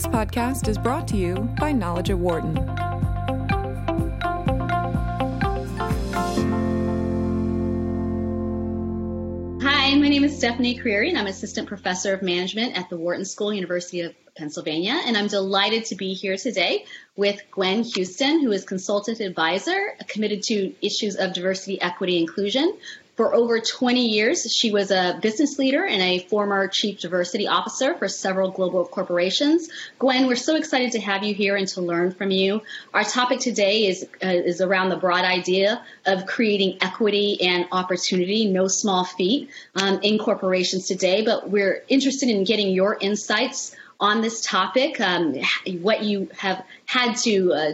This podcast is brought to you by Knowledge at Wharton. Hi, my name is Stephanie Creary, and I'm Assistant Professor of Management at the Wharton School, University of Pennsylvania. And I'm delighted to be here today with Gwen Houston, who is Consultant Advisor committed to issues of diversity, equity, inclusion for over 20 years, she was a business leader and a former chief diversity officer for several global corporations. Gwen, we're so excited to have you here and to learn from you. Our topic today is uh, is around the broad idea of creating equity and opportunity, no small feat, um, in corporations today. But we're interested in getting your insights on this topic, um, what you have had to uh,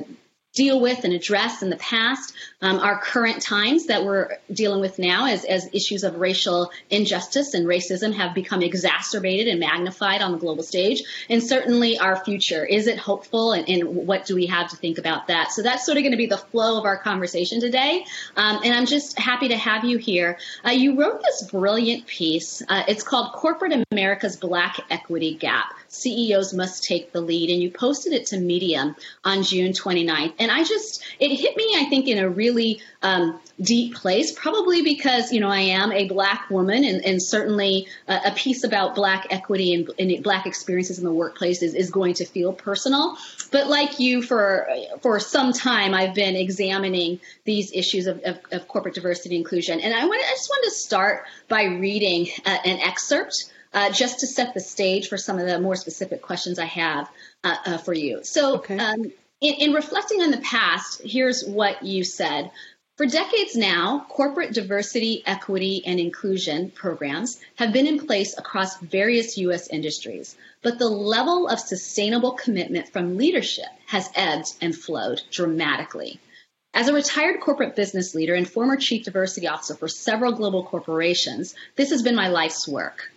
deal with and address in the past, um, our current times that we're dealing with now as, as issues of racial injustice and racism have become exacerbated and magnified on the global stage, and certainly our future. Is it hopeful, and, and what do we have to think about that? So that's sort of going to be the flow of our conversation today, um, and I'm just happy to have you here. Uh, you wrote this brilliant piece. Uh, it's called Corporate America's Black Equity Gap. CEOs must take the lead, and you posted it to Medium on June 29th. And I just, it hit me, I think, in a really um, deep place, probably because, you know, I am a black woman and, and certainly a, a, piece about black equity and, and, black experiences in the workplace is, is going to feel personal. But like you, for, for some time, I've been examining these issues of, of, of corporate diversity and inclusion. And I, want, I just wanted to start by reading uh, an excerpt uh, just to set the stage for some of the more specific questions I have uh, uh, for you. So, okay. um, in, in reflecting on the past, here's what you said. For decades now, corporate diversity, equity, and inclusion programs have been in place across various U.S. industries, but the level of sustainable commitment from leadership has ebbed and flowed dramatically. As a retired corporate business leader and former chief diversity officer for several global corporations, this has been my life's work.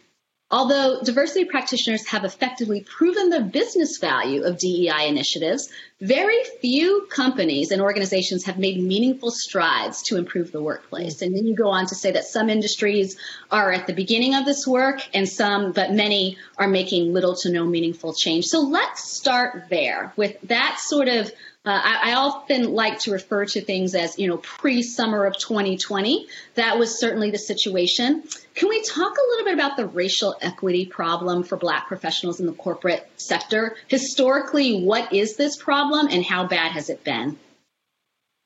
Although diversity practitioners have effectively proven the business value of DEI initiatives, very few companies and organizations have made meaningful strides to improve the workplace. Mm. And then you go on to say that some industries are at the beginning of this work and some, but many are making little to no meaningful change. So let's start there with that sort of uh, I, I, often like to refer to things as, you know, pre-summer of 2020. That was certainly the situation. Can we talk a little bit about the racial equity problem for Black professionals in the corporate sector? Historically, what is this problem, and how bad has it been?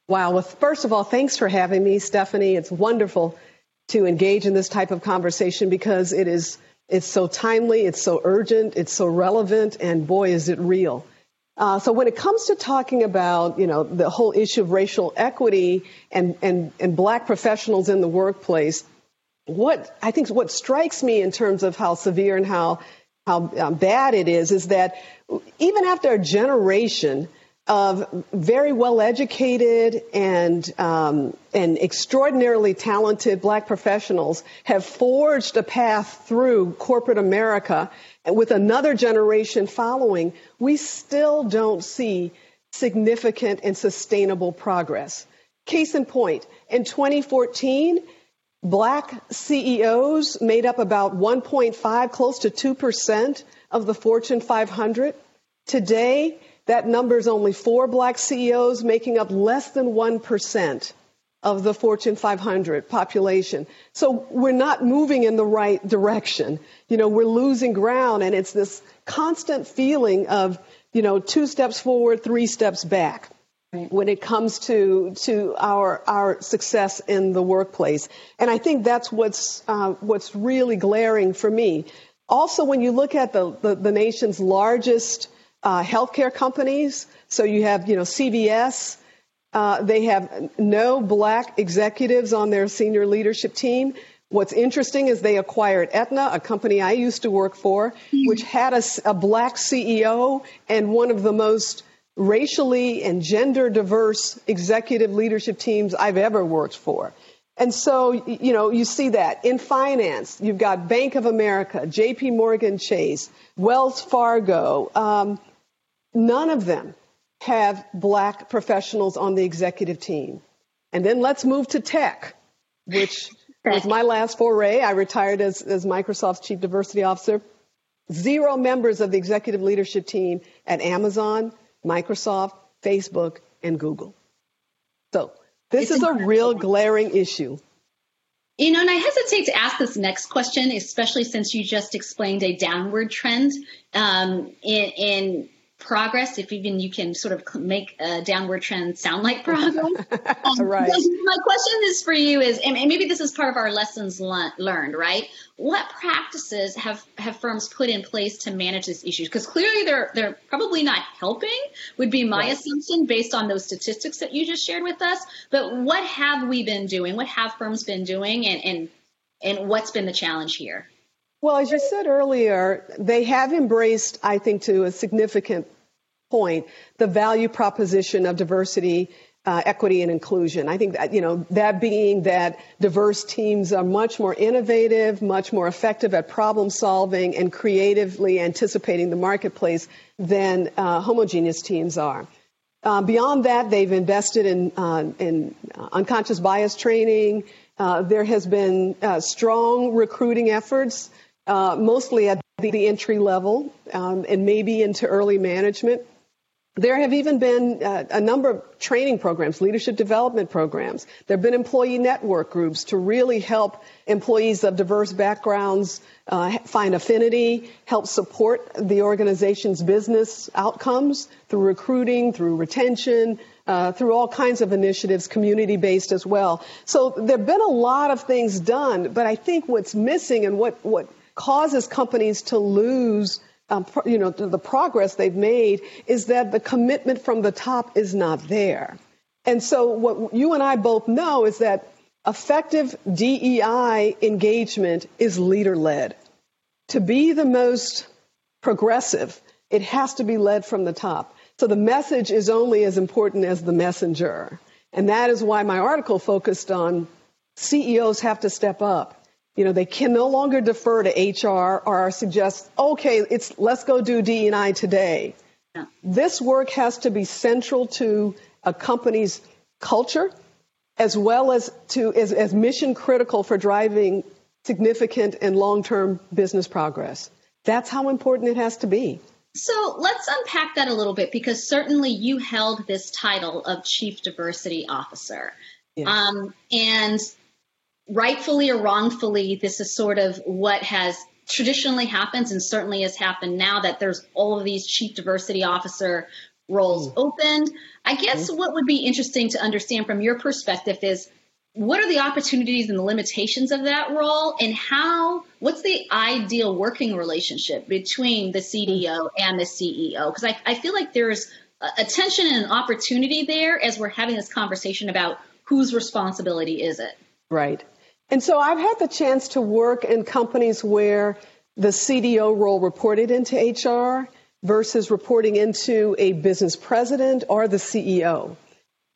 Wow. Well, first of all, thanks for having me, Stephanie. It's wonderful to engage in this type of conversation because it is it's so timely, it's so urgent, it's so relevant, and boy, is it real. Uh, so when it comes to talking about, you know, the whole issue of racial equity and, and, and black professionals in the workplace, what I think what strikes me in terms of how severe and how how um, bad it is is that even after a generation of very well educated and um, and extraordinarily talented black professionals have forged a path through corporate America with another generation following, we still don't see significant and sustainable progress. Case in point, in 2014, black CEOs made up about 1.5, close to 2% of the Fortune 500. Today, that number is only four black CEOs, making up less than 1% of the Fortune 500 population. So we're not moving in the right direction. You know, we're losing ground and it's this constant feeling of, you know, two steps forward, three steps back. When it comes to to our our success in the workplace, and I think that's what's uh, what's really glaring for me. Also, when you look at the the, the nation's largest uh, healthcare companies, so you have you know CVS, uh, they have no black executives on their senior leadership team. What's interesting is they acquired Aetna, a company I used to work for, which had a, a black CEO and one of the most racially and gender diverse executive leadership teams I've ever worked for. And so, you know, you see that in finance. You've got Bank of America, JP Morgan Chase, Wells Fargo. Um, none of them have black professionals on the executive team. And then let's move to tech, which was my last foray. I retired as, as Microsoft's chief diversity officer. Zero members of the executive leadership team at Amazon, Microsoft, Facebook, and Google. So this it's is a real glaring issue. You know, and I hesitate to ask this next question, especially since you just explained a downward trend um, in, in progress, if even you can sort of make a downward trend sound like progress. Um, right. My question is for you is, and maybe this is part of our lessons learned, right? What practices have, have firms put in place to manage these issues? Because clearly they're they're probably not helping. Would be my right. assumption based on those statistics that you just shared with us. But what have we been doing? What have firms been doing, and and and what's been the challenge here? Well, as you said earlier, they have embraced, I think, to a significant point, the value proposition of diversity, uh, equity, and inclusion. I think that, you know, that being that diverse teams are much more innovative, much more effective at problem solving and creatively anticipating the marketplace than uh, homogeneous teams are. Uh, beyond that, they've invested in, uh, in unconscious bias training. Uh, there has been uh, strong recruiting efforts, mostly at the entry level um, and maybe into early management. There have even been uh, a number of training programs, leadership development programs. There have been employee network groups to really help employees of diverse backgrounds uh, find affinity, help support the organization's business outcomes through recruiting, through retention, uh, through all kinds of initiatives, community based as well. So there have been a lot of things done, but I think what's missing and what, what causes companies to lose um, you know, the progress they've made is that the commitment from the top is not there. And so what you and I both know is that effective DEI engagement is leader led. To be the most progressive, it has to be led from the top. So the message is only as important as the messenger. And that is why my article focused on CEOs have to step up you know, they can no longer defer to HR or suggest, okay, it's let's go do DEI today. Yeah. This work has to be central to a company's culture as well as to as, as mission critical for driving significant and long-term business progress. That's how important it has to be. So let's unpack that a little bit because certainly you held this title of Chief Diversity Officer. Yeah. Um, and rightfully or wrongfully, this is sort of what has traditionally happens and certainly has happened now that there's all of these chief diversity officer roles mm. opened. I guess mm. what would be interesting to understand from your perspective is what are the opportunities and the limitations of that role and how what's the ideal working relationship between the cdo and the ceo because I, I feel like there's a tension and an opportunity there as we're having this conversation about whose responsibility is it right and so I've had the chance to work in companies where the CDO role reported into HR versus reporting into a business president or the CEO.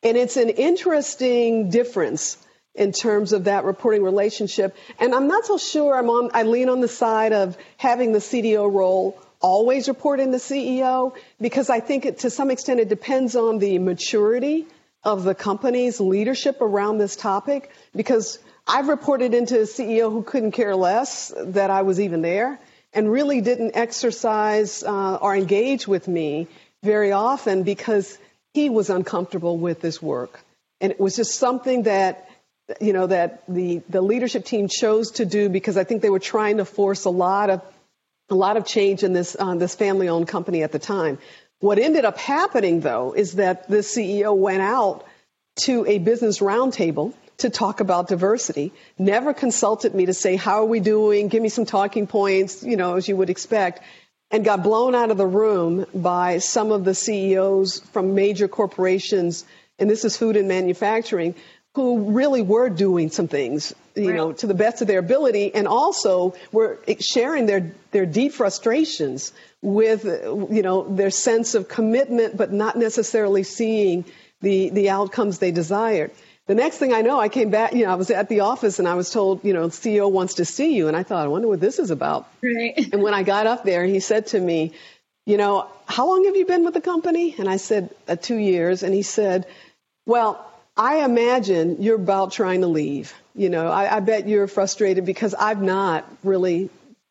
And it's an interesting difference in terms of that reporting relationship. And I'm not so sure I'm on, I lean on the side of having the CDO role always report in the CEO because I think it, to some extent it depends on the maturity of the company's leadership around this topic because I've reported into a CEO who couldn't care less that I was even there and really didn't exercise uh, or engage with me very often because he was uncomfortable with this work. And it was just something that, you know, that the, the leadership team chose to do because I think they were trying to force a lot of, a lot of change in this, uh, this family owned company at the time. What ended up happening though is that the CEO went out to a business roundtable to talk about diversity, never consulted me to say, how are we doing? Give me some talking points, you know, as you would expect, and got blown out of the room by some of the CEOs from major corporations, and this is food and manufacturing, who really were doing some things, you right. know, to the best of their ability, and also were sharing their, their deep frustrations with, you know, their sense of commitment, but not necessarily seeing the, the outcomes they desired. The next thing I know, I came back, you know, I was at the office and I was told, you know, CEO wants to see you. And I thought, I wonder what this is about. Right. And when I got up there, he said to me, you know, how long have you been with the company? And I said, uh, two years. And he said, well, I imagine you're about trying to leave. You know, I, I bet you're frustrated because I've not really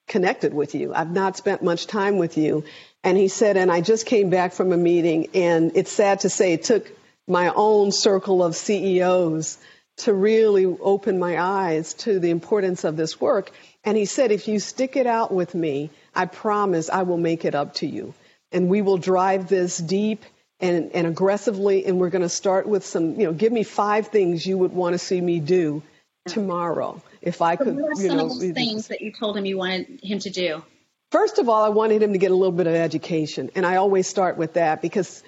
connected with you. I've not spent much time with you. And he said, and I just came back from a meeting, and it's sad to say it took my own circle of CEOs to really open my eyes to the importance of this work. And he said, if you stick it out with me, I promise I will make it up to you. And we will drive this deep and, and aggressively. And we're going to start with some, you know, give me five things you would want to see me do tomorrow. If I could, what are you some know, of those things that you told him you wanted him to do? First of all, I wanted him to get a little bit of education. And I always start with that because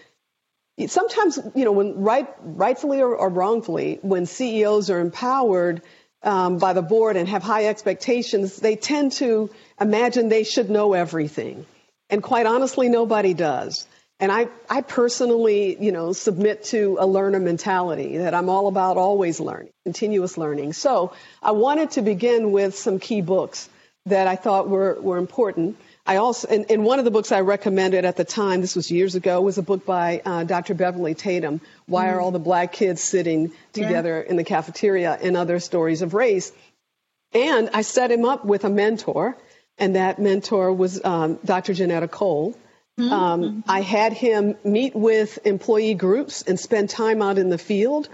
sometimes, you know, when right, rightfully or, or wrongfully, when CEOs are empowered um, by the board and have high expectations, they tend to imagine they should know everything. And quite honestly, nobody does. And I, I personally, you know, submit to a learner mentality that I'm all about always learning, continuous learning. So I wanted to begin with some key books that I thought were, were important. I also, and, and, one of the books I recommended at the time, this was years ago, was a book by uh, Dr. Beverly Tatum, Why mm. Are All the Black Kids Sitting Together yeah. in the Cafeteria and Other Stories of Race. And I set him up with a mentor, and that mentor was um, Dr. Johnnetta Cole. Mm-hmm. Um, mm-hmm. I had him meet with employee groups and spend time out in the field.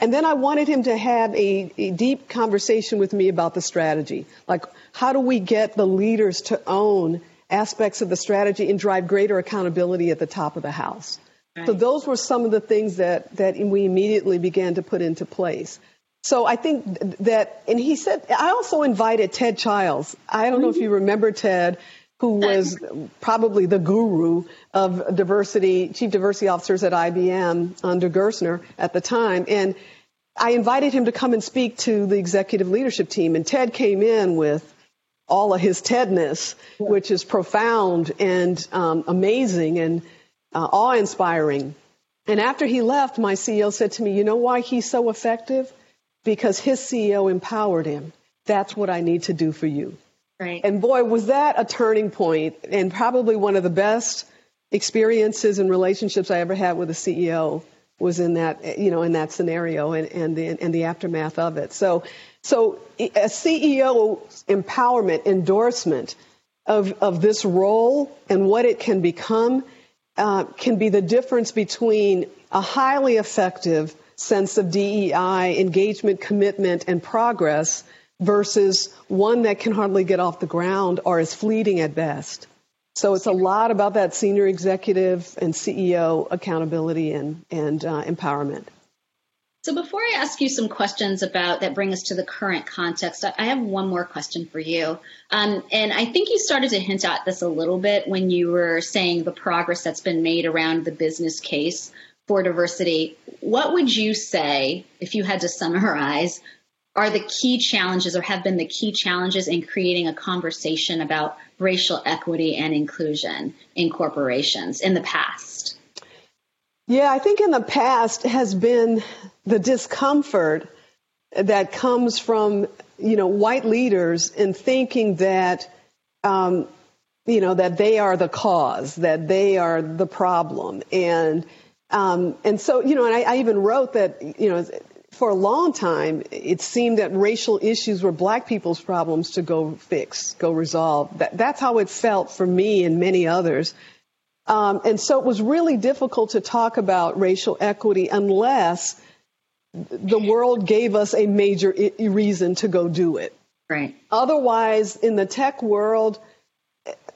And then I wanted him to have a, a deep conversation with me about the strategy. Like, how do we get the leaders to own aspects of the strategy and drive greater accountability at the top of the house. Right. So those were some of the things that, that we immediately began to put into place. So I think that, and he said, I also invited Ted Childs. I don't know if you mm-hmm. remember Ted, who was probably the guru of diversity, chief diversity officers at IBM under Gerstner at the time. And I invited him to come and speak to the executive leadership team. And Ted came in with all of his Tedness, which is profound and um, amazing and uh, awe inspiring. And after he left, my CEO said to me, You know why he's so effective? Because his CEO empowered him. That's what I need to do for you. Right. And boy, was that a turning point and probably one of the best experiences and relationships I ever had with a CEO was in that, you know, in that scenario and, and the, and the aftermath of it. So so a CEO empowerment, endorsement of, of this role and what it can become uh, can be the difference between a highly effective sense of DEI, engagement, commitment, and progress versus one that can hardly get off the ground or is fleeting at best. So it's a lot about that senior executive and CEO accountability and, and uh, empowerment. So before I ask you some questions about that bring us to the current context, I have one more question for you. Um, and I think you started to hint at this a little bit when you were saying the progress that's been made around the business case for diversity. What would you say, if you had to summarize, are the key challenges or have been the key challenges in creating a conversation about racial equity and inclusion in corporations in the past? Yeah, I think in the past has been the discomfort that comes from you know white leaders in thinking that um, you know that they are the cause, that they are the problem, and um, and so you know, and I, I even wrote that you know for a long time, it seemed that racial issues were black people's problems to go fix, go resolve. That, that's how it felt for me and many others. Um, and so it was really difficult to talk about racial equity unless the world gave us a major I- reason to go do it. Right. Otherwise, in the tech world,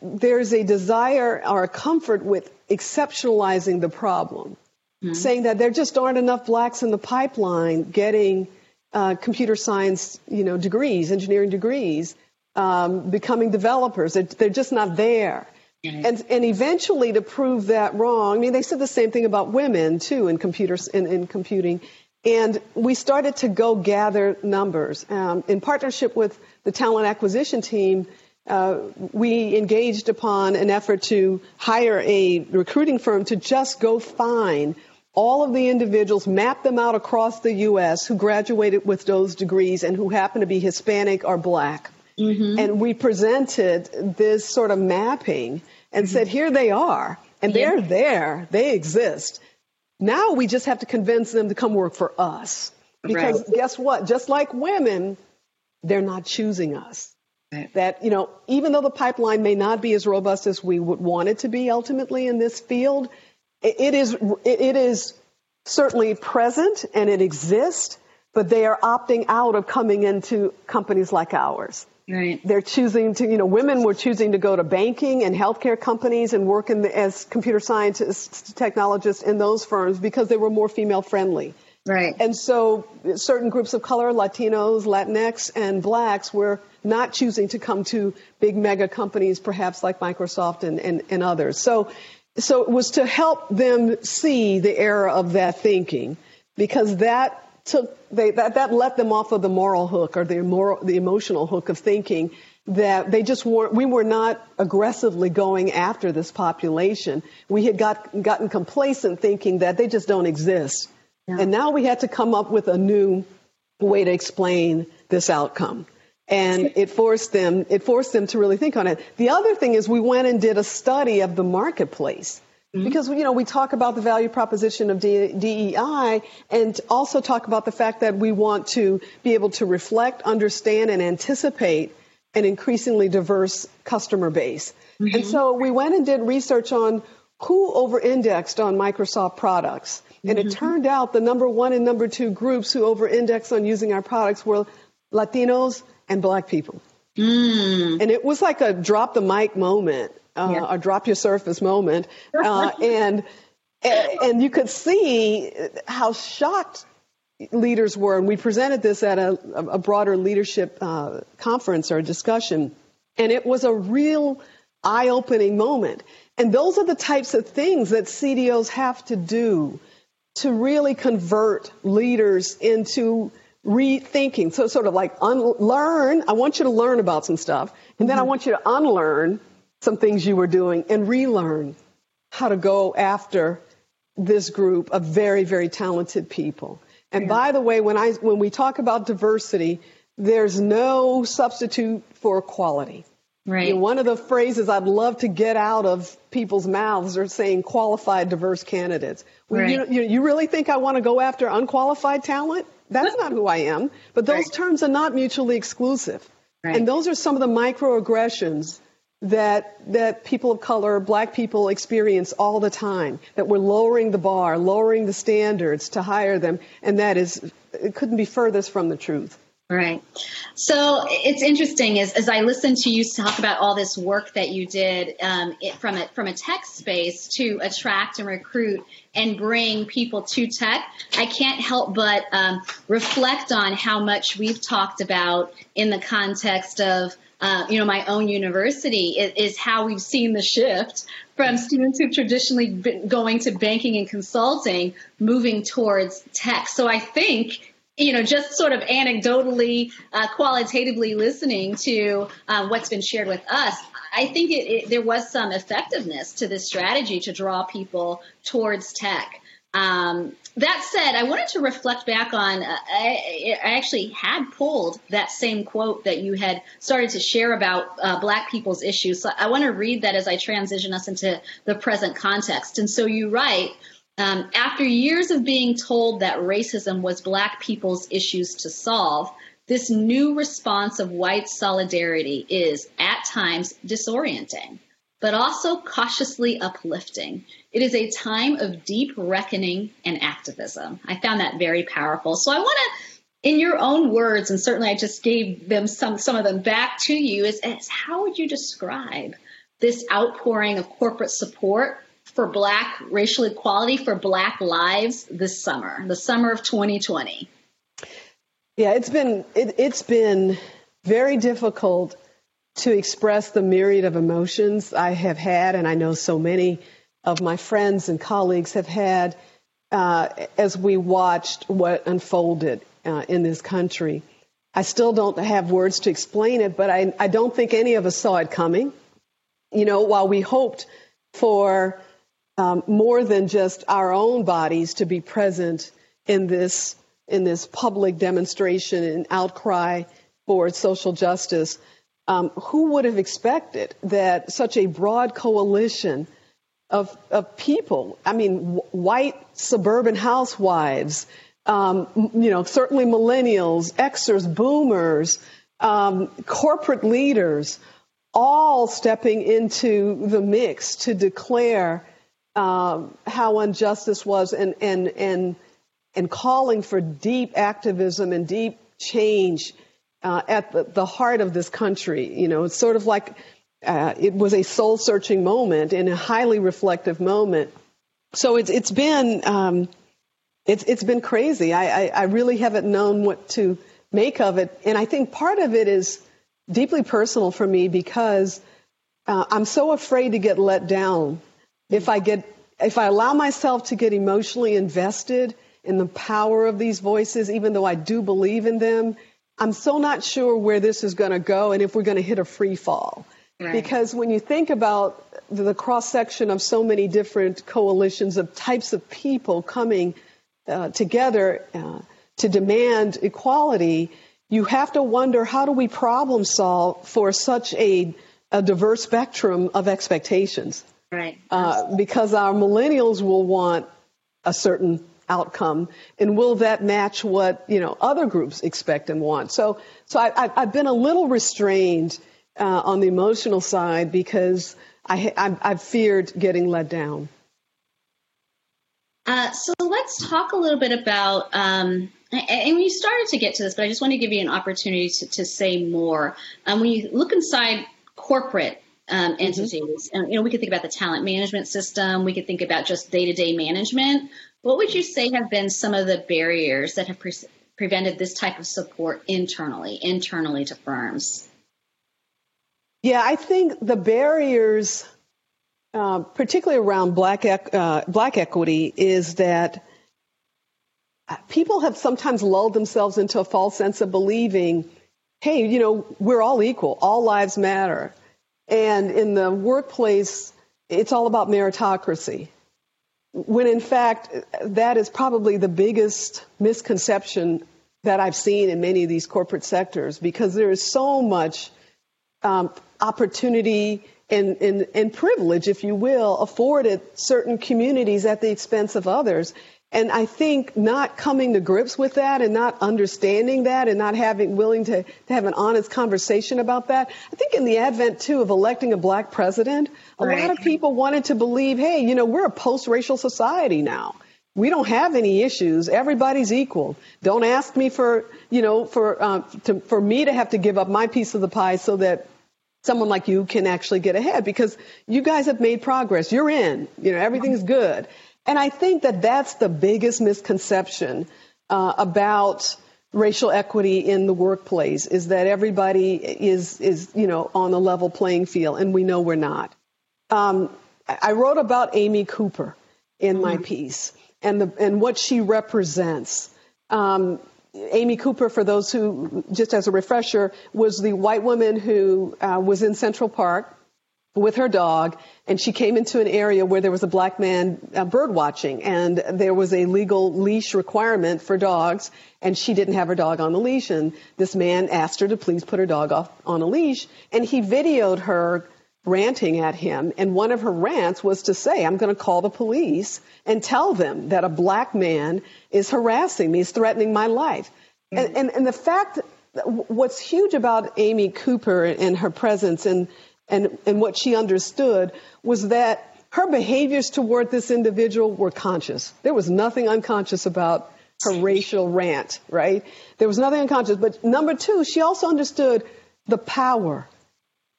there's a desire or a comfort with exceptionalizing the problem, mm-hmm. saying that there just aren't enough blacks in the pipeline getting uh, computer science, you know, degrees, engineering degrees, um, becoming developers. They're, they're, just not there. Mm-hmm. And, and eventually, to prove that wrong, I mean, they said the same thing about women too in computers in, in computing. And we started to go gather numbers. Um, in partnership with the talent acquisition team, uh, we engaged upon an effort to hire a recruiting firm to just go find all of the individuals, map them out across the U.S. who graduated with those degrees and who happen to be Hispanic or black. Mm-hmm. And we presented this sort of mapping and mm-hmm. said, here they are. And yeah. they're there. They exist. Now we just have to convince them to come work for us. Because right. guess what? Just like women, they're not choosing us. Right. That, you know, even though the pipeline may not be as robust as we would want it to be ultimately in this field, it is, it is certainly present and it exists, but they are opting out of coming into companies like ours. Right. They're choosing to, you know, women were choosing to go to banking and healthcare companies and work in the, as computer scientists, technologists in those firms because they were more female friendly. Right. And so certain groups of color, Latinos, Latinx, and blacks were not choosing to come to big mega companies, perhaps like Microsoft and, and, and others. So, so it was to help them see the error of that thinking because that took they, that, that let them off of the moral hook or the moral, the emotional hook of thinking that they just weren't, we were not aggressively going after this population. We had got, gotten complacent thinking that they just don't exist. Yeah. And now we had to come up with a new way to explain this outcome. And it forced them, it forced them to really think on it. The other thing is we went and did a study of the marketplace. Mm-hmm. Because, you know, we talk about the value proposition of DEI and also talk about the fact that we want to be able to reflect, understand, and anticipate an increasingly diverse customer base. Mm-hmm. And so we went and did research on who over indexed on Microsoft products. And mm-hmm. it turned out the number one and number two groups who over indexed on using our products were Latinos and black people. Mm. And it was like a drop the mic moment uh, yeah. a drop your surface moment, uh, and and you could see how shocked leaders were. And we presented this at a, a broader leadership uh, conference or discussion, and it was a real eye-opening moment. And those are the types of things that CDOs have to do to really convert leaders into rethinking. So sort of like unlearn. I want you to learn about some stuff, and then mm-hmm. I want you to unlearn some things you were doing and relearn how to go after this group of very, very talented people. And yeah. by the way, when I when we talk about diversity, there's no substitute for quality. Right. You know, one of the phrases I'd love to get out of people's mouths are saying qualified, diverse candidates. Well, right. you, you really think I want to go after unqualified talent? That's not who I am. But those right. terms are not mutually exclusive. Right. And those are some of the microaggressions that that people of color, black people experience all the time. That we're lowering the bar, lowering the standards to hire them, and that is it couldn't be furthest from the truth. Right. So it's interesting as, as I listen to you talk about all this work that you did um, it, from a from a tech space to attract and recruit and bring people to tech. I can't help but um, reflect on how much we've talked about in the context of uh, you know, my own university is, is, how we've seen the shift from students who've traditionally been going to banking and consulting, moving towards tech. So I think, you know, just sort of anecdotally, uh, qualitatively listening to uh, what's been shared with us, I think it, it, there was some effectiveness to this strategy to draw people towards tech. Um, that said, I wanted to reflect back on. Uh, I, I, actually had pulled that same quote that you had started to share about uh, Black people's issues. So I want to read that as I transition us into the present context. And so you write. Um, after years of being told that racism was Black people's issues to solve, this new response of white solidarity is at times disorienting but also cautiously uplifting. It is a time of deep reckoning and activism. I found that very powerful. So I want to, in your own words, and certainly I just gave them some, some of them back to you, is, is how would you describe this outpouring of corporate support for Black racial equality, for Black lives this summer, the summer of 2020? Yeah, it's been it, it's been very difficult to express the myriad of emotions I have had, and I know so many of my friends and colleagues have had uh, as we watched what unfolded uh, in this country. I still don't have words to explain it, but I, I don't think any of us saw it coming. You know, while we hoped for um, more than just our own bodies to be present in this in this public demonstration and outcry for social justice, um, who would have expected that such a broad coalition of, of people, I mean, w- white suburban housewives, um, you know, certainly millennials, Xers, boomers, um, corporate leaders, all stepping into the mix to declare um, how unjust this was and, and, and, and calling for deep activism and deep change uh, at the, the, heart of this country. You know, it's sort of like uh, it was a soul searching moment and a highly reflective moment. So it's, it's been. Um, it's, it's been crazy. I, I, I really haven't known what to make of it. And I think part of it is deeply personal for me because uh, I'm so afraid to get let down. If I get, if I allow myself to get emotionally invested in the power of these voices, even though I do believe in them, I'm so not sure where this is going to go and if we're going to hit a free fall. Right. Because when you think about the cross section of so many different coalitions of types of people coming uh, together uh, to demand equality, you have to wonder how do we problem solve for such a, a diverse spectrum of expectations? Right. Uh, because our millennials will want a certain outcome, and will that match what you know other groups expect and want? So, so I, have been a little restrained uh, on the emotional side because I, have feared getting let down. Uh, so let's talk a little bit about, um, and we started to get to this, but I just want to give you an opportunity to, to say more. Um, when you look inside corporate um, mm-hmm. entities, mm-hmm. and, you know, we could think about the talent management system. We could think about just day to day management. What would you say have been some of the barriers that have pre- prevented this type of support internally, internally to firms? Yeah, I think the barriers uh, particularly around black, uh, black equity, is that people have sometimes lulled themselves into a false sense of believing, hey, you know, we're all equal, all lives matter. And in the workplace, it's all about meritocracy. When in fact, that is probably the biggest misconception that I've seen in many of these corporate sectors because there is so much um, opportunity and, and, and privilege, if you will, afforded certain communities at the expense of others. And I think not coming to grips with that and not understanding that and not having willing to, to have an honest conversation about that. I think in the advent too of electing a black president, a right. lot of people wanted to believe, hey, you know, we're a post-racial society now. We don't have any issues. Everybody's equal. Don't ask me for, you know, for um, to, for me to have to give up my piece of the pie so that someone like you can actually get ahead because you guys have made progress. You're in, you know, everything's good. And I think that that's the biggest misconception uh, about racial equity in the workplace is that everybody is, is, you know, on a level playing field, and we know we're not. Um, I wrote about Amy Cooper in my mm-hmm. piece and the, and what she represents. Um, Amy Cooper, for those who, just as a refresher, was the white woman who uh, was in Central Park with her dog, and she came into an area where there was a black man uh, bird watching, and there was a legal leash requirement for dogs, and she didn't have her dog on the leash, and this man asked her to please put her dog off on a leash, and he videoed her ranting at him, and one of her rants was to say, I'm going to call the police and tell them that a black man is harassing me, is threatening my life. Mm-hmm. And, and, and the fact, what's huge about Amy Cooper and her presence and, and, and what she understood was that her behaviors toward this individual were conscious. There was nothing unconscious about her racial rant, right? There was nothing unconscious. But number two, she also understood the power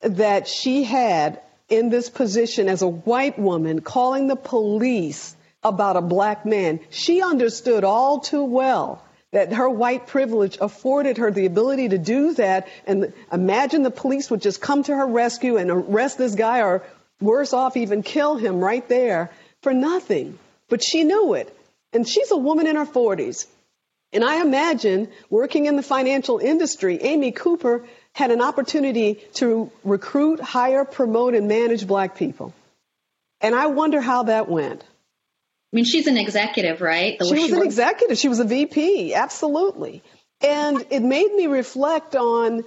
that she had in this position as a white woman calling the police about a black man. She understood all too well that her white privilege afforded her the ability to do that. And imagine the police would just come to her rescue and arrest this guy or worse off, even kill him right there for nothing. But she knew it. And she's a woman in her 40s. And I imagine working in the financial industry, Amy Cooper had an opportunity to recruit, hire, promote, and manage black people. And I wonder how that went. I mean, she's an executive, right? The she was she an executive. She was a VP, absolutely. And it made me reflect on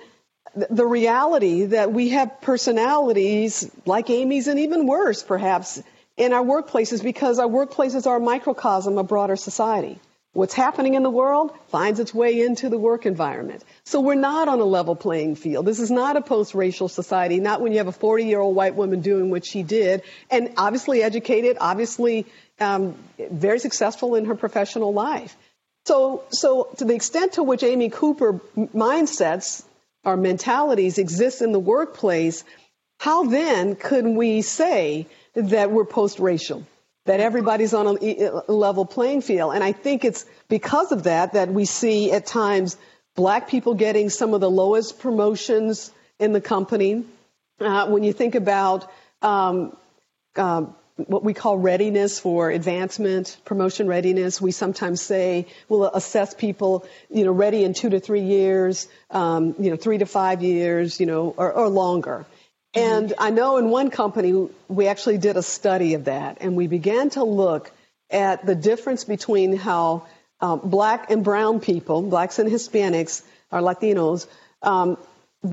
the reality that we have personalities like Amy's and even worse, perhaps, in our workplaces because our workplaces are a microcosm of broader society. What's happening in the world finds its way into the work environment. So we're not on a level playing field. This is not a post-racial society, not when you have a 40-year-old white woman doing what she did, and obviously educated, obviously um, very successful in her professional life. So, so to the extent to which Amy Cooper mindsets or mentalities exist in the workplace, how then could we say that we're post-racial? That everybody's on a level playing field. And I think it's because of that that we see at times black people getting some of the lowest promotions in the company. Uh, when you think about um, um, what we call readiness for advancement, promotion readiness, we sometimes say we'll assess people, you know, ready in two to three years, um, you know, three to five years, you know, or, or longer. And I know in one company, we actually did a study of that, and we began to look at the difference between how um, black and brown people, blacks and Hispanics, or Latinos, um,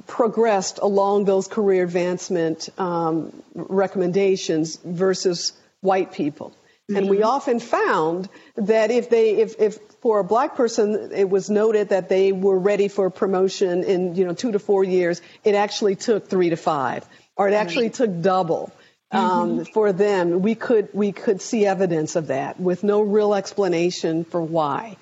progressed along those career advancement um, recommendations versus white people. Mm-hmm. And we mm-hmm. often found that if they, if, if for a black person, it was noted that they were ready for promotion in, you know, two to four years. It actually took three to five, or it actually took double. Um, mm-hmm. For them, we could we could see evidence of that with no real explanation for why.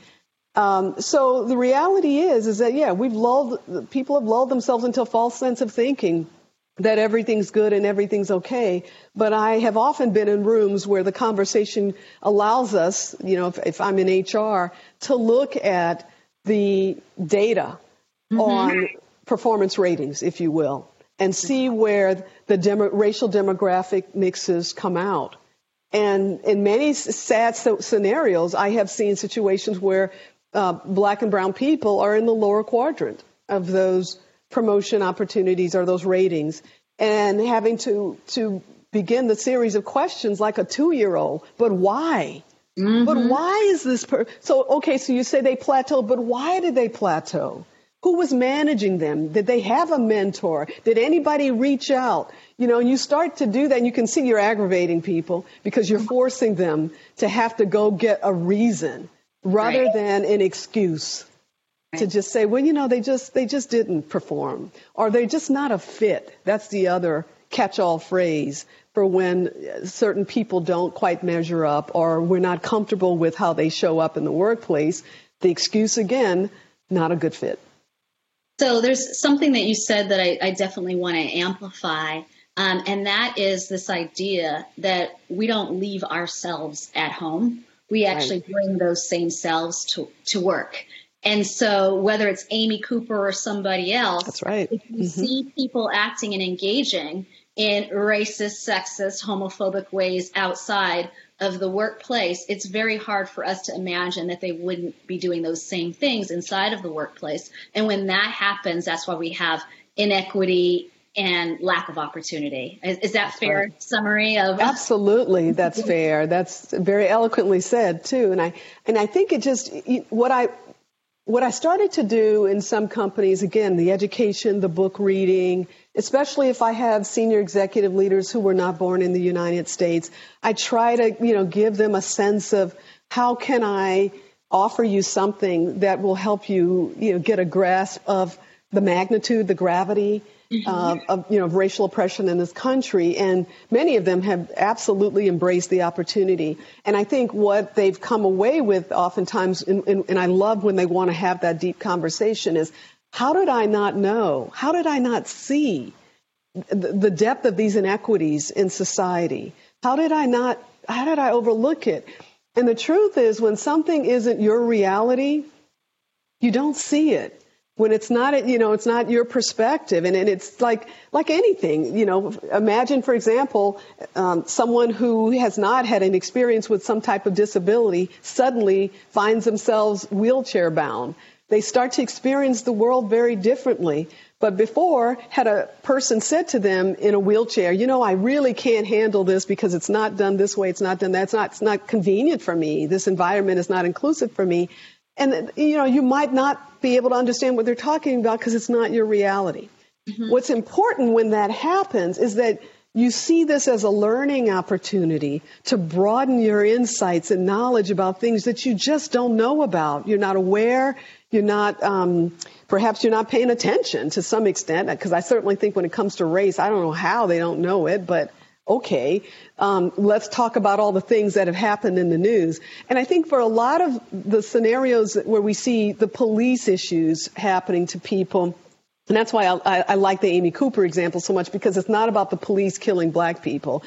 Um, so the reality is, is that yeah, we've lulled people have lulled themselves into a false sense of thinking that everything's good and everything's okay. But I have often been in rooms where the conversation allows us, you know, if, if I'm in HR, to look at the data mm-hmm. on performance ratings, if you will, and see where the demo, racial demographic mixes come out. And in many sad scenarios, I have seen situations where uh, black and brown people are in the lower quadrant of those promotion opportunities or those ratings and having to to begin the series of questions like a two-year-old. But why? Mm-hmm. but why is this per- so okay so you say they plateau but why did they plateau? Who was managing them? Did they have a mentor? Did anybody reach out? You know and you start to do that and you can see you're aggravating people because you're forcing them to have to go get a reason rather right. than an excuse to just say, well, you know, they just they just didn't perform, or they're just not a fit. That's the other catch-all phrase for when certain people don't quite measure up, or we're not comfortable with how they show up in the workplace. The excuse again, not a good fit. So there's something that you said that I, I definitely want to amplify. Um, and that is this idea that we don't leave ourselves at home. We actually right. bring those same selves to, to work. And so, whether it's Amy Cooper or somebody else, that's right. If you mm-hmm. see people acting and engaging in racist, sexist, homophobic ways outside of the workplace, it's very hard for us to imagine that they wouldn't be doing those same things inside of the workplace. And when that happens, that's why we have inequity and lack of opportunity. Is, is that fair right. summary of? Absolutely, that's fair. That's very eloquently said too. And I and I think it just what I what I started to do in some companies, again, the education, the book reading, especially if I have senior executive leaders who were not born in the United States, I try to, you know, give them a sense of how can I offer you something that will help you, you know, get a grasp of the magnitude, the gravity. Uh, of you know of racial oppression in this country, and many of them have absolutely embraced the opportunity. And I think what they've come away with, oftentimes, and, and, and I love when they want to have that deep conversation, is how did I not know? How did I not see the, the depth of these inequities in society? How did I not? How did I overlook it? And the truth is, when something isn't your reality, you don't see it when it's not, you know, it's not your perspective. And, and it's like, like anything, you know, imagine, for example, um, someone who has not had an experience with some type of disability suddenly finds themselves wheelchair bound. They start to experience the world very differently. But before, had a person said to them in a wheelchair, you know, I really can't handle this because it's not done this way, it's not done that, it's not, it's not convenient for me, this environment is not inclusive for me. And, you know, you might not be able to understand what they're talking about because it's not your reality. Mm-hmm. What's important when that happens is that you see this as a learning opportunity to broaden your insights and knowledge about things that you just don't know about. You're not aware. You're not, um, perhaps you're not paying attention to some extent. Because I certainly think when it comes to race, I don't know how they don't know it, but okay, um, let's talk about all the things that have happened in the news. And I think for a lot of the scenarios where we see the police issues happening to people, and that's why I, I, like the Amy Cooper example so much because it's not about the police killing black people.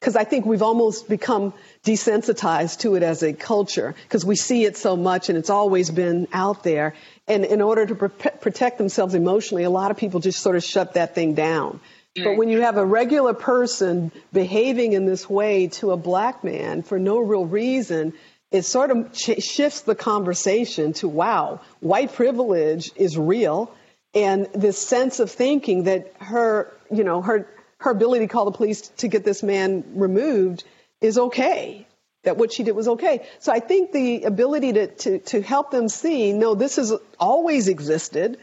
Because I think we've almost become desensitized to it as a culture because we see it so much and it's always been out there. And in order to protect themselves emotionally, a lot of people just sort of shut that thing down. But when you have a regular person behaving in this way to a black man for no real reason, it sort of ch- shifts the conversation to wow, white privilege is real and this sense of thinking that her, you know, her her ability to call the police to get this man removed is okay. That what she did was okay. So I think the ability to, to, to help them see, no, this has always existed.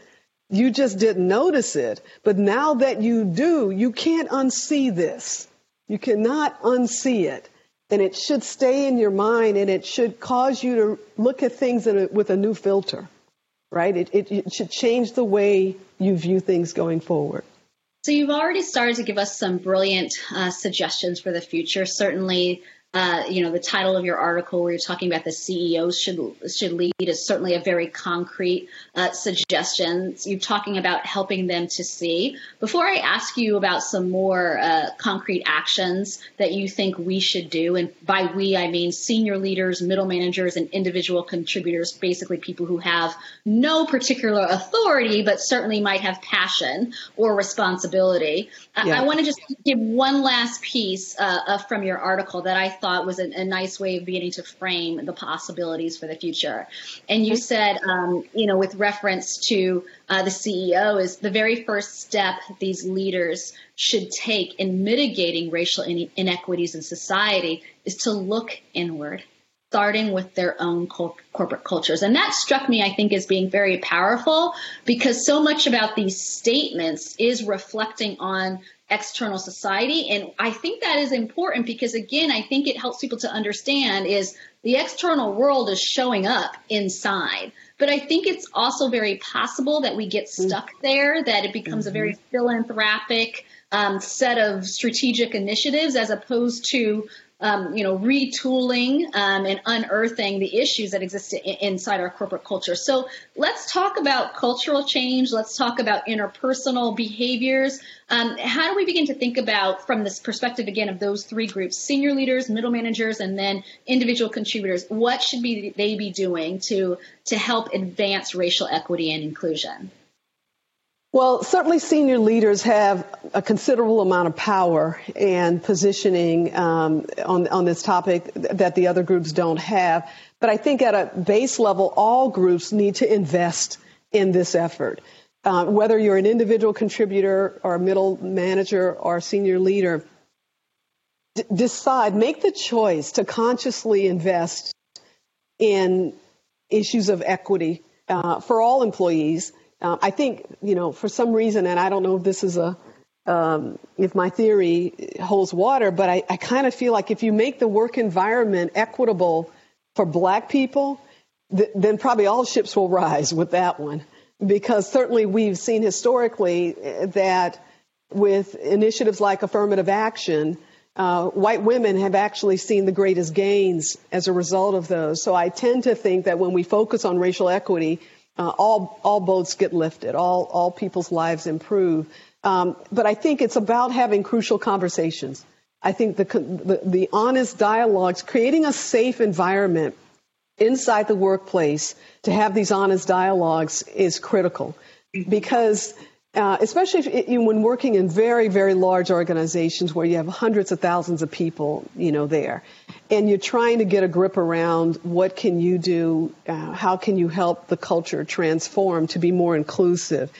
You just didn't notice it. But now that you do, you can't unsee this. You cannot unsee it. And it should stay in your mind and it should cause you to look at things a, with a new filter right? It, it, it should change the way you view things going forward. So you've already started to give us some brilliant uh, suggestions for the future. Certainly, uh, you know, the title of your article where you're talking about the CEOs should should lead is certainly a very concrete uh, suggestion. You're talking about helping them to see. Before I ask you about some more uh, concrete actions that you think we should do, and by we I mean senior leaders, middle managers, and individual contributors, basically people who have no particular authority but certainly might have passion or responsibility. Yeah. I, I want to just give one last piece uh, from your article that I thought was a, a, nice way of beginning to frame the possibilities for the future. And you said, um, you know, with reference to uh, the CEO, is the very first step these leaders should take in mitigating racial inequities in society is to look inward starting with their own col- corporate cultures. And that struck me, I think, as being very powerful because so much about these statements is reflecting on external society. And I think that is important because, again, I think it helps people to understand is the external world is showing up inside. But I think it's also very possible that we get mm. stuck there, that it becomes mm-hmm. a very mm-hmm. philanthropic um, set of strategic initiatives as opposed to um, you know, retooling um, and unearthing the issues that exist in, inside our corporate culture. So let's talk about cultural change. Let's talk about interpersonal behaviors. Um, how do we begin to think about, from this perspective again of those three groups, senior leaders, middle managers, and then individual contributors? What should be they be doing to to help advance racial equity and inclusion? Well, certainly senior leaders have a considerable amount of power and positioning um, on, on this topic that the other groups don't have. But I think at a base level, all groups need to invest in this effort. Uh, whether you're an individual contributor or a middle manager or a senior leader, d- decide, make the choice to consciously invest in issues of equity uh, for all employees uh, I think, you know, for some reason, and I don't know if this is a, um, if my theory holds water, but I, I kind of feel like if you make the work environment equitable for black people, th- then probably all ships will rise with that one. Because certainly we've seen historically that with initiatives like affirmative action, uh, white women have actually seen the greatest gains as a result of those. So I tend to think that when we focus on racial equity, uh, all all boats get lifted, all all people's lives improve. Um, but I think it's about having crucial conversations. I think the, the, the honest dialogues, creating a safe environment inside the workplace to have these honest dialogues is critical because uh, especially if, when working in very, very large organizations where you have hundreds of thousands of people, you know, there, and you're trying to get a grip around what can you do, uh, how can you help the culture transform to be more inclusive.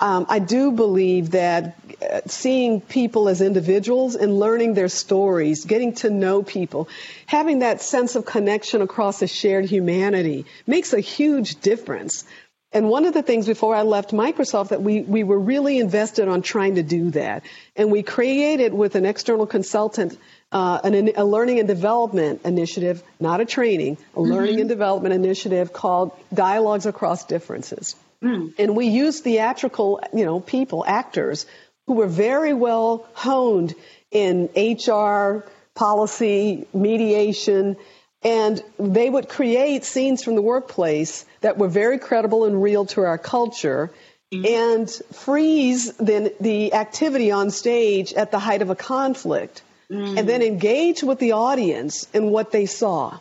Um, I do believe that uh, seeing people as individuals and learning their stories, getting to know people, having that sense of connection across a shared humanity makes a huge difference. And one of the things before I left Microsoft that we, we were really invested on trying to do that. And we created with an external consultant uh, an, a learning and development initiative, not a training, a mm-hmm. learning and development initiative called Dialogues Across Differences. Mm. And we used theatrical, you know, people, actors, who were very well honed in HR, policy, mediation, and they would create scenes from the workplace that were very credible and real to our culture mm-hmm. and freeze then the activity on stage at the height of a conflict mm-hmm. and then engage with the audience in what they saw.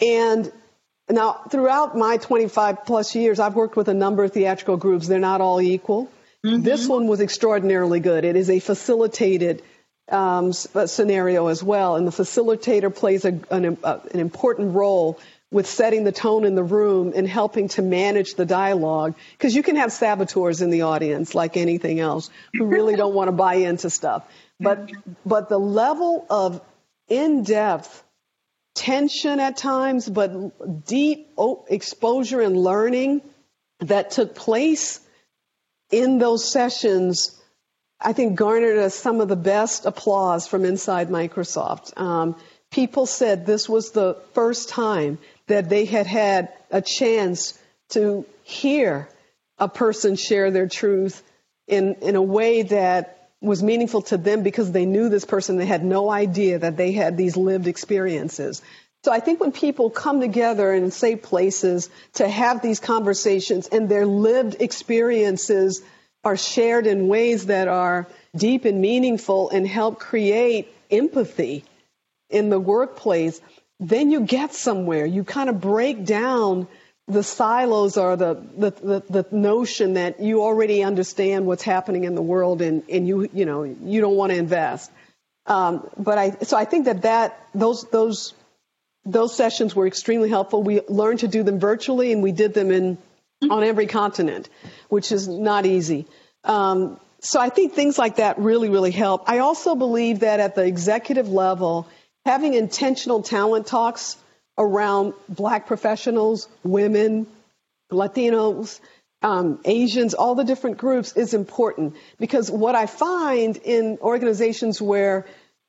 And now, throughout my 25 plus years, I've worked with a number of theatrical groups. They're not all equal. Mm-hmm. This one was extraordinarily good. It is a facilitated um, scenario as well, and the facilitator plays a, an, uh, an important role with setting the tone in the room and helping to manage the dialogue. Because you can have saboteurs in the audience, like anything else, who really don't want to buy into stuff. But but the level of in-depth tension at times, but deep exposure and learning that took place in those sessions, I think garnered us some of the best applause from inside Microsoft. Um, people said this was the first time that they had had a chance to hear a person share their truth in, in a way that was meaningful to them because they knew this person. They had no idea that they had these lived experiences. So I think when people come together in safe places to have these conversations and their lived experiences are shared in ways that are deep and meaningful and help create empathy in the workplace, then you get somewhere. You kind of break down the silos or the, the, the, the, notion that you already understand what's happening in the world and, and you, you know, you don't want to invest. Um, but I, so I think that, that those, those, those sessions were extremely helpful. We learned to do them virtually and we did them in, on every continent, which is not easy. Um, so I think things like that really, really help. I also believe that at the executive level, having intentional talent talks around black professionals, women, Latinos, um, Asians, all the different groups is important because what I find in organizations where,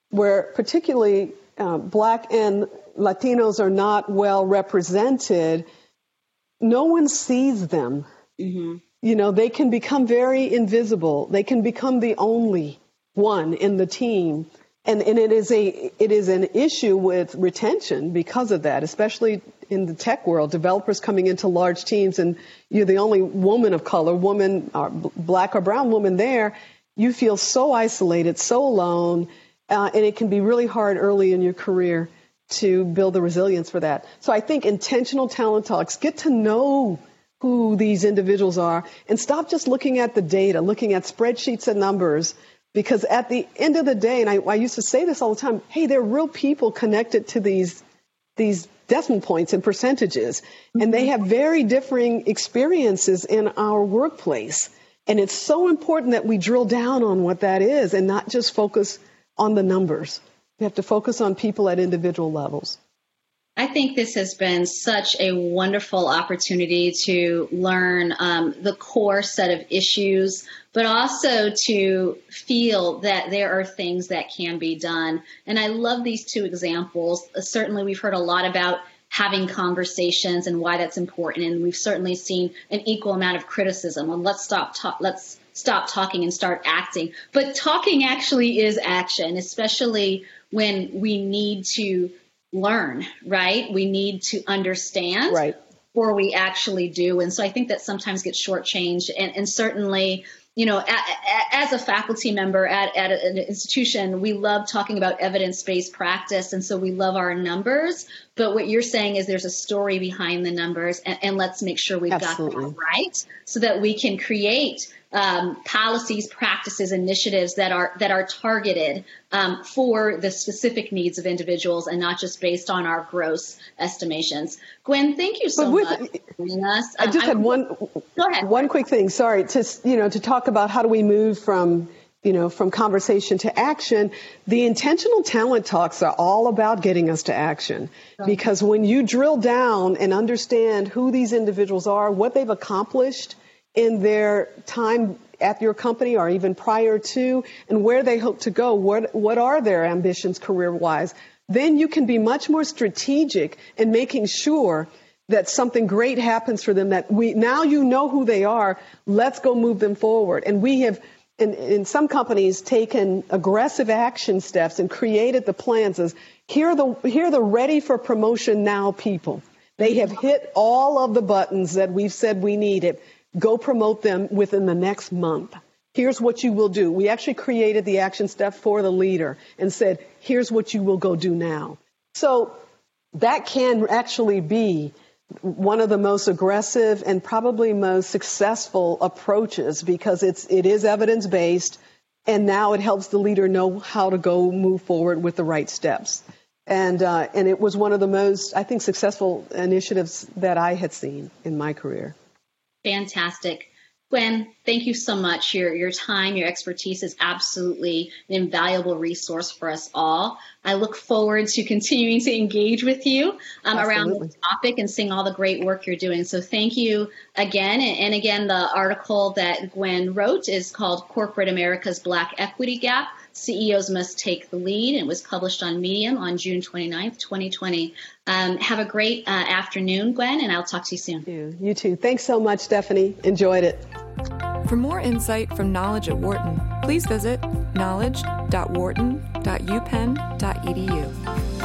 where particularly uh, black and Latinos are not well represented, no one sees them. Mm-hmm. You know, they can become very invisible. They can become the only one in the team and, and it is a it is an issue with retention because of that, especially in the tech world. Developers coming into large teams, and you're the only woman of color, woman, or black or brown woman there. You feel so isolated, so alone, uh, and it can be really hard early in your career to build the resilience for that. So I think intentional talent talks get to know who these individuals are and stop just looking at the data, looking at spreadsheets and numbers because at the end of the day, and I, I used to say this all the time, hey, they're real people connected to these these decimal points and percentages, and they have very differing experiences in our workplace. And it's so important that we drill down on what that is and not just focus on the numbers. We have to focus on people at individual levels. I think this has been such a wonderful opportunity to learn um, the core set of issues, but also to feel that there are things that can be done. And I love these two examples. Uh, certainly, we've heard a lot about having conversations and why that's important, and we've certainly seen an equal amount of criticism on let's stop let's stop talking and start acting. But talking actually is action, especially when we need to learn, right? We need to understand. Right. Before we actually do. And so I think that sometimes gets shortchanged. And, and certainly, you know, a, a, as a faculty member at, at an institution, we love talking about evidence based practice. And so we love our numbers. But what you're saying is there's a story behind the numbers, and, and let's make sure we've Absolutely. got that right so that we can create um, policies, practices, initiatives that are that are targeted um, for the specific needs of individuals and not just based on our gross estimations. Gwen, thank you so with, much for us. I just um, had one. Go ahead. One quick thing. Sorry to you know to talk about how do we move from you know, from conversation to action, the intentional talent talks are all about getting us to action. Because when you drill down and understand who these individuals are, what they've accomplished in their time at your company or even prior to, and where they hope to go, what, what are their ambitions career wise, then you can be much more strategic in making sure that something great happens for them that we now you know who they are let's go move them forward. And we have in, in some companies taken aggressive action steps and created the plans as here are the here are the ready for promotion now people. They have hit all of the buttons that we've said we needed go promote them within the next month. Here's what you will do. We actually created the action step for the leader and said here's what you will go do now. So that can actually be one of the most aggressive and probably most successful approaches because it's it is evidence based and now it helps the leader know how to go move forward with the right steps. And uh, and it was one of the most I think successful initiatives that I had seen in my career. Fantastic. Gwen, thank you so much. Your your time, your expertise is absolutely an invaluable resource for us all. I look forward to continuing to engage with you um, around the topic and seeing all the great work you're doing. So thank you again. And, and again, the article that Gwen wrote is called Corporate America's Black Equity Gap CEOs Must Take the Lead. It was published on Medium on June 29th, 2020. Um, have a great uh, afternoon, Gwen, and I'll talk to you soon. You, you too. Thanks so much, Stephanie. Enjoyed it. For more insight from Knowledge at Wharton, please visit knowledge.wharton.upenn.edu.